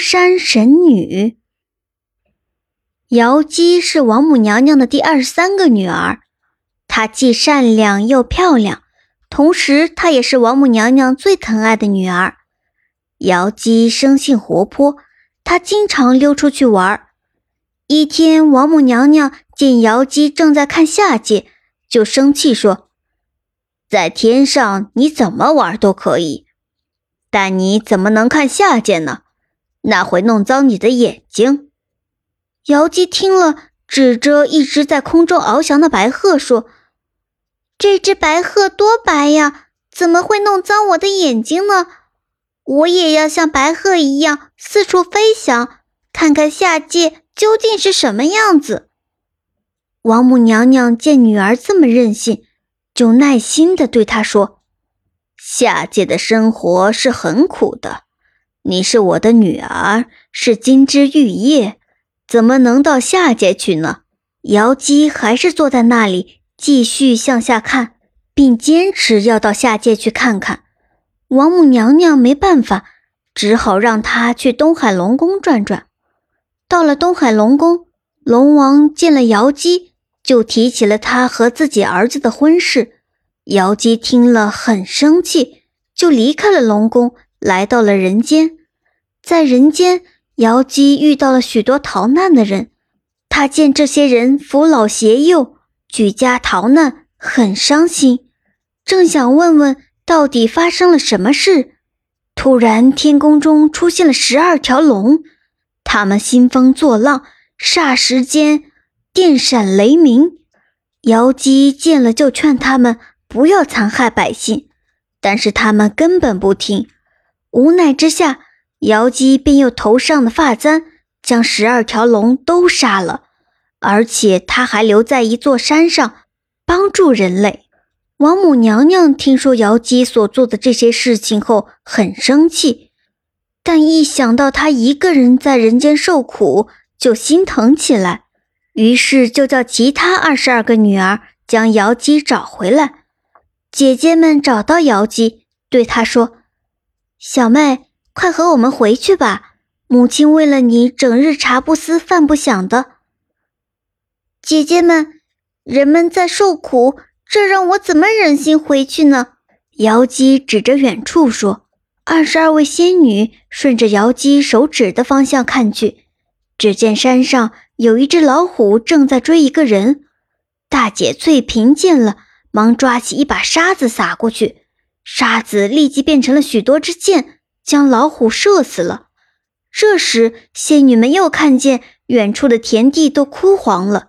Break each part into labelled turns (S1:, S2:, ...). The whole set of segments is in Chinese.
S1: 山神女。瑶姬是王母娘娘的第二十三个女儿，她既善良又漂亮，同时她也是王母娘娘最疼爱的女儿。瑶姬生性活泼，她经常溜出去玩。一天，王母娘娘见瑶姬正在看下界，就生气说：“在天上你怎么玩都可以，但你怎么能看下界呢？那会弄脏你的眼睛。”瑶姬听了，指着一直在空中翱翔的白鹤说：“这只白鹤多白呀，怎么会弄脏我的眼睛呢？我也要像白鹤一样四处飞翔，看看下界究竟是什么样子。”王母娘娘见女儿这么任性，就耐心地对她说：“下界的生活是很苦的，你是我的女儿，是金枝玉叶。”怎么能到下界去呢？瑶姬还是坐在那里，继续向下看，并坚持要到下界去看看。王母娘娘没办法，只好让她去东海龙宫转转。到了东海龙宫，龙王见了瑶姬，就提起了他和自己儿子的婚事。瑶姬听了很生气，就离开了龙宫，来到了人间。在人间。瑶姬遇到了许多逃难的人，他见这些人扶老携幼、举家逃难，很伤心，正想问问到底发生了什么事，突然天空中出现了十二条龙，他们兴风作浪，霎时间电闪雷鸣。瑶姬见了就劝他们不要残害百姓，但是他们根本不听，无奈之下。瑶姬便用头上的发簪将十二条龙都杀了，而且他还留在一座山上帮助人类。王母娘娘听说瑶姬所做的这些事情后很生气，但一想到她一个人在人间受苦，就心疼起来，于是就叫其他二十二个女儿将瑶姬找回来。姐姐们找到瑶姬，对她说：“小妹。”快和我们回去吧！母亲为了你，整日茶不思饭不想的。姐姐们，人们在受苦，这让我怎么忍心回去呢？瑶姬指着远处说：“二十二位仙女顺着瑶姬手指的方向看去，只见山上有一只老虎正在追一个人。大姐翠萍见了，忙抓起一把沙子撒过去，沙子立即变成了许多支箭。”将老虎射死了。这时，仙女们又看见远处的田地都枯黄了，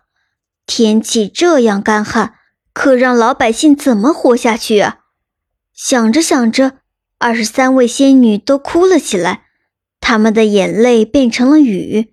S1: 天气这样干旱，可让老百姓怎么活下去啊？想着想着，二十三位仙女都哭了起来，她们的眼泪变成了雨，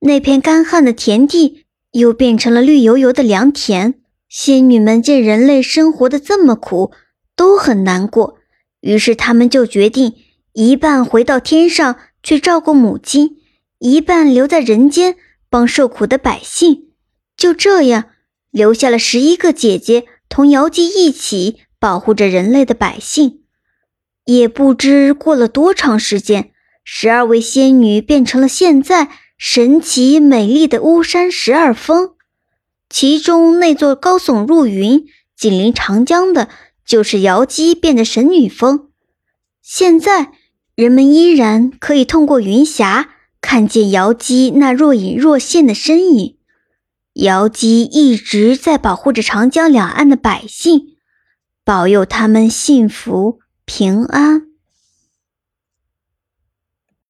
S1: 那片干旱的田地又变成了绿油油的良田。仙女们见人类生活的这么苦，都很难过，于是他们就决定。一半回到天上去照顾母亲，一半留在人间帮受苦的百姓。就这样，留下了十一个姐姐同瑶姬一起保护着人类的百姓。也不知过了多长时间，十二位仙女变成了现在神奇美丽的巫山十二峰。其中那座高耸入云、紧邻长江的，就是瑶姬变的神女峰。现在。人们依然可以通过云霞看见瑶姬那若隐若现的身影。瑶姬一直在保护着长江两岸的百姓，保佑他们幸福平安。